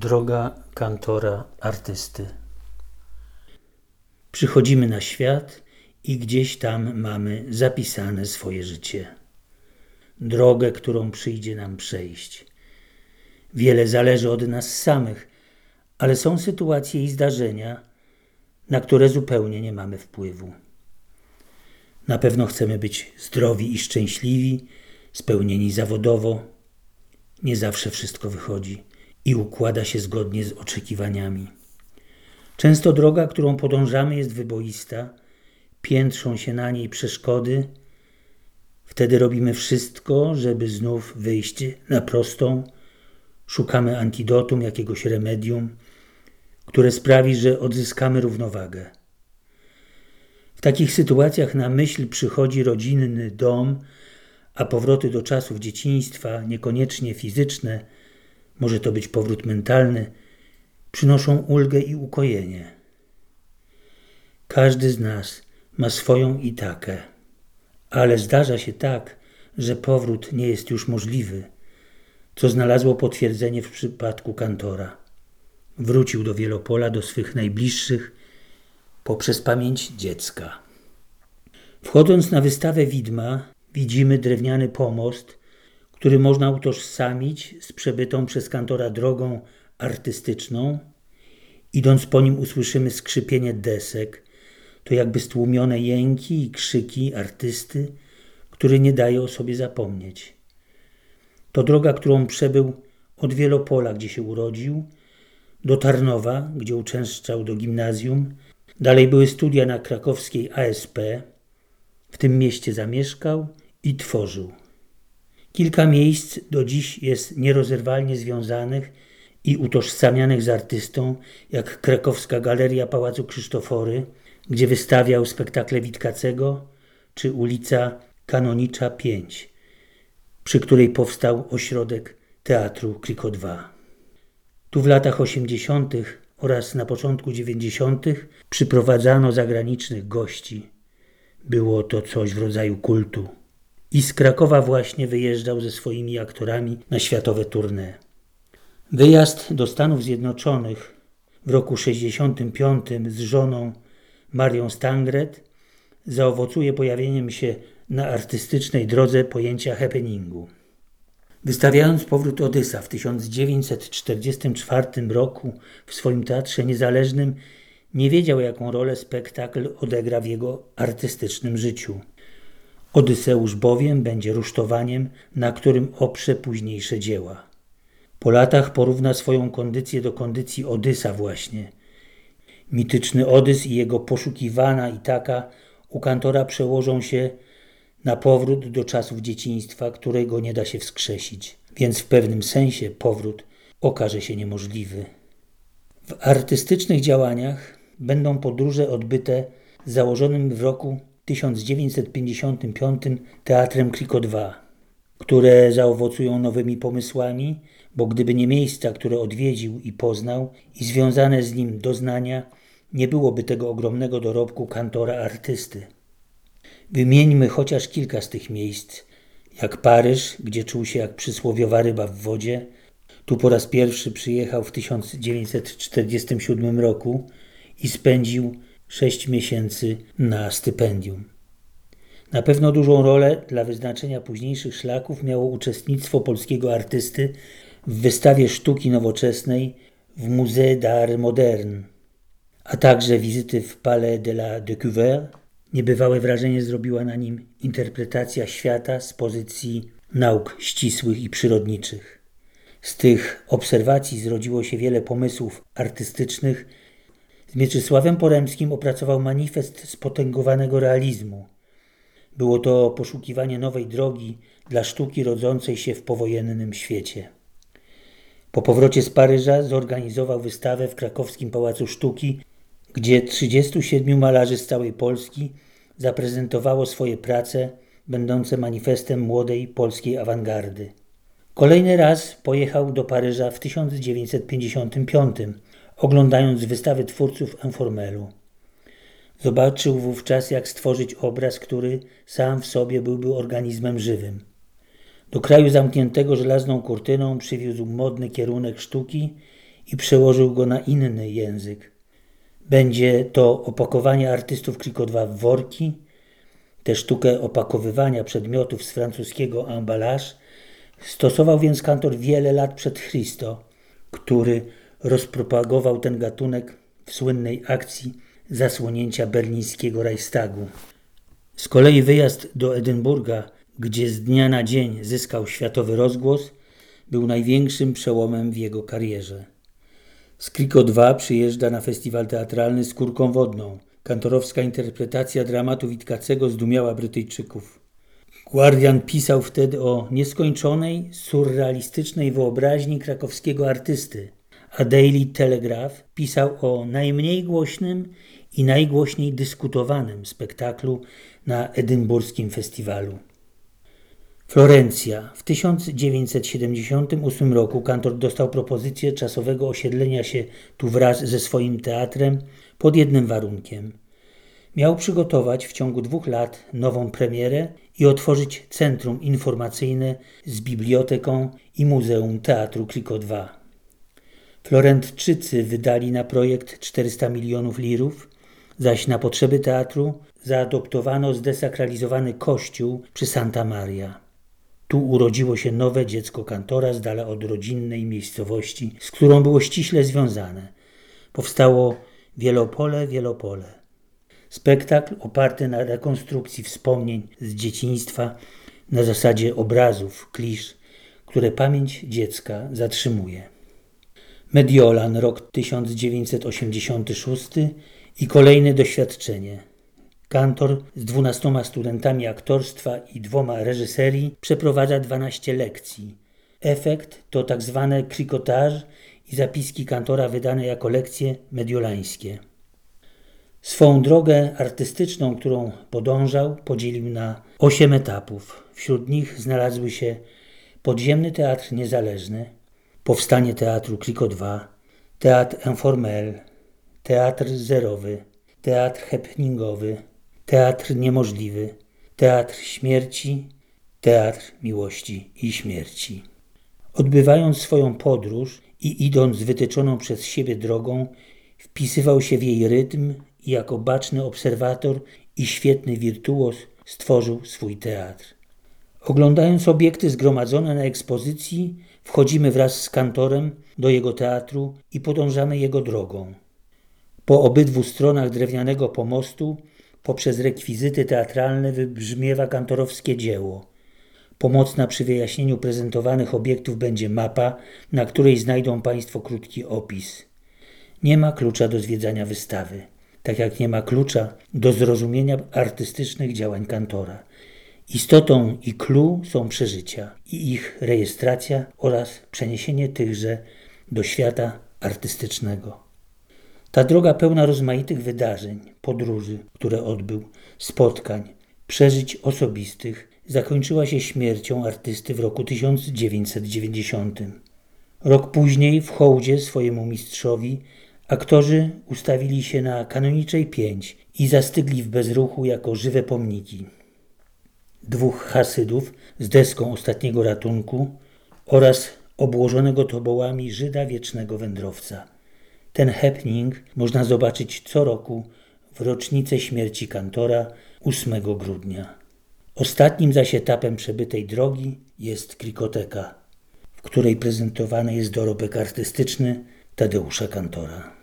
Droga kantora artysty. Przychodzimy na świat i gdzieś tam mamy zapisane swoje życie. Drogę, którą przyjdzie nam przejść. Wiele zależy od nas samych, ale są sytuacje i zdarzenia, na które zupełnie nie mamy wpływu. Na pewno chcemy być zdrowi i szczęśliwi, spełnieni zawodowo. Nie zawsze wszystko wychodzi i układa się zgodnie z oczekiwaniami. Często droga, którą podążamy, jest wyboista, piętrzą się na niej przeszkody. Wtedy robimy wszystko, żeby znów wyjść na prostą. Szukamy antidotum, jakiegoś remedium, które sprawi, że odzyskamy równowagę. W takich sytuacjach na myśl przychodzi rodzinny dom, a powroty do czasów dzieciństwa, niekoniecznie fizyczne, może to być powrót mentalny, przynoszą ulgę i ukojenie. Każdy z nas ma swoją itakę, ale zdarza się tak, że powrót nie jest już możliwy, co znalazło potwierdzenie w przypadku kantora. Wrócił do Wielopola, do swych najbliższych, poprzez pamięć dziecka. Wchodząc na wystawę widma, widzimy drewniany pomost, który można utożsamić z przebytą przez kantora drogą artystyczną. Idąc po nim usłyszymy skrzypienie desek, to jakby stłumione jęki i krzyki artysty, który nie daje o sobie zapomnieć. To droga, którą przebył od Wielopola, gdzie się urodził, do Tarnowa, gdzie uczęszczał do gimnazjum. Dalej były studia na krakowskiej ASP. W tym mieście zamieszkał i tworzył. Kilka miejsc do dziś jest nierozerwalnie związanych i utożsamianych z artystą, jak krakowska Galeria Pałacu Krzysztofory, gdzie wystawiał spektakle Witkacego, czy ulica Kanonicza 5, przy której powstał ośrodek Teatru Kriko 2. Tu w latach 80. oraz na początku 90. przyprowadzano zagranicznych gości. Było to coś w rodzaju kultu i z Krakowa właśnie wyjeżdżał ze swoimi aktorami na światowe tournée. Wyjazd do Stanów Zjednoczonych w roku 65 z żoną Marią Stangret zaowocuje pojawieniem się na artystycznej drodze pojęcia happeningu. Wystawiając powrót Odysa w 1944 roku w swoim teatrze niezależnym, nie wiedział, jaką rolę spektakl odegra w jego artystycznym życiu. Odyseusz bowiem będzie rusztowaniem, na którym oprze późniejsze dzieła. Po latach porówna swoją kondycję do kondycji Odysa właśnie. Mityczny Odys i jego poszukiwana i taka u kantora przełożą się na powrót do czasów dzieciństwa, którego nie da się wskrzesić, więc w pewnym sensie powrót okaże się niemożliwy. W artystycznych działaniach będą podróże odbyte założonym w roku 1955 Teatrem Kriko 2, które zaowocują nowymi pomysłami, bo gdyby nie miejsca, które odwiedził i poznał i związane z nim doznania, nie byłoby tego ogromnego dorobku kantora artysty. Wymieńmy chociaż kilka z tych miejsc, jak Paryż, gdzie czuł się jak przysłowiowa ryba w wodzie. Tu po raz pierwszy przyjechał w 1947 roku i spędził sześć miesięcy na stypendium. Na pewno dużą rolę dla wyznaczenia późniejszych szlaków miało uczestnictwo polskiego artysty w wystawie sztuki nowoczesnej w Musée d'Art Moderne, a także wizyty w Palais de la Découverte. Niebywałe wrażenie zrobiła na nim interpretacja świata z pozycji nauk ścisłych i przyrodniczych. Z tych obserwacji zrodziło się wiele pomysłów artystycznych, z Mieczysławem Poremskim opracował manifest spotęgowanego realizmu. Było to poszukiwanie nowej drogi dla sztuki rodzącej się w powojennym świecie. Po powrocie z Paryża zorganizował wystawę w krakowskim Pałacu Sztuki, gdzie 37 malarzy z całej Polski zaprezentowało swoje prace, będące manifestem młodej polskiej awangardy. Kolejny raz pojechał do Paryża w 1955 oglądając wystawy twórców Enformelu. Zobaczył wówczas, jak stworzyć obraz, który sam w sobie byłby organizmem żywym. Do kraju zamkniętego żelazną kurtyną przywiózł modny kierunek sztuki i przełożył go na inny język. Będzie to opakowanie artystów Kriko 2 w worki, tę sztukę opakowywania przedmiotów z francuskiego emballage stosował więc kantor wiele lat przed Christo, który rozpropagował ten gatunek w słynnej akcji zasłonięcia berlińskiego Reichstagu. Z kolei wyjazd do Edynburga, gdzie z dnia na dzień zyskał światowy rozgłos, był największym przełomem w jego karierze. Skriko 2 przyjeżdża na festiwal teatralny z kurką wodną. Kantorowska interpretacja dramatu Witkacego zdumiała Brytyjczyków. Guardian pisał wtedy o nieskończonej, surrealistycznej wyobraźni krakowskiego artysty, a Daily Telegraph pisał o najmniej głośnym i najgłośniej dyskutowanym spektaklu na edynburskim festiwalu. Florencja. W 1978 roku kantor dostał propozycję czasowego osiedlenia się tu wraz ze swoim teatrem pod jednym warunkiem. Miał przygotować w ciągu dwóch lat nową premierę i otworzyć centrum informacyjne z biblioteką i Muzeum Teatru Kriko 2. Florentczycy wydali na projekt 400 milionów lirów, zaś na potrzeby teatru zaadoptowano zdesakralizowany kościół przy Santa Maria. Tu urodziło się nowe dziecko kantora z dala od rodzinnej miejscowości, z którą było ściśle związane. Powstało Wielopole, Wielopole. Spektakl oparty na rekonstrukcji wspomnień z dzieciństwa na zasadzie obrazów, klisz, które pamięć dziecka zatrzymuje. Mediolan, rok 1986 i kolejne doświadczenie – Kantor z dwunastoma studentami aktorstwa i dwoma reżyserii przeprowadza 12 lekcji. Efekt to tak zwane krikotaż i zapiski kantora wydane jako lekcje mediolańskie. Swą drogę artystyczną, którą podążał, podzielił na osiem etapów. Wśród nich znalazły się Podziemny Teatr Niezależny, Powstanie Teatru Kriko 2, Teatr Informel, Teatr Zerowy, Teatr Happeningowy, Teatr niemożliwy, teatr śmierci, teatr miłości i śmierci. Odbywając swoją podróż i idąc wytyczoną przez siebie drogą, wpisywał się w jej rytm i jako baczny obserwator i świetny wirtuos stworzył swój teatr. Oglądając obiekty zgromadzone na ekspozycji, wchodzimy wraz z kantorem do jego teatru i podążamy jego drogą. Po obydwu stronach drewnianego pomostu poprzez rekwizyty teatralne wybrzmiewa kantorowskie dzieło. Pomocna przy wyjaśnieniu prezentowanych obiektów będzie mapa, na której znajdą Państwo krótki opis. Nie ma klucza do zwiedzania wystawy, tak jak nie ma klucza do zrozumienia artystycznych działań kantora. Istotą i clue są przeżycia i ich rejestracja oraz przeniesienie tychże do świata artystycznego. Ta droga pełna rozmaitych wydarzeń, podróży, które odbył, spotkań, przeżyć osobistych, zakończyła się śmiercią artysty w roku 1990. Rok później w hołdzie swojemu mistrzowi aktorzy ustawili się na kanoniczej pięć i zastygli w bezruchu jako żywe pomniki. Dwóch hasydów z deską ostatniego ratunku oraz obłożonego tobołami Żyda wiecznego wędrowca. Ten happening można zobaczyć co roku w rocznicę śmierci kantora 8 grudnia. Ostatnim zaś etapem przebytej drogi jest krikoteka, w której prezentowany jest dorobek artystyczny Tadeusza Kantora.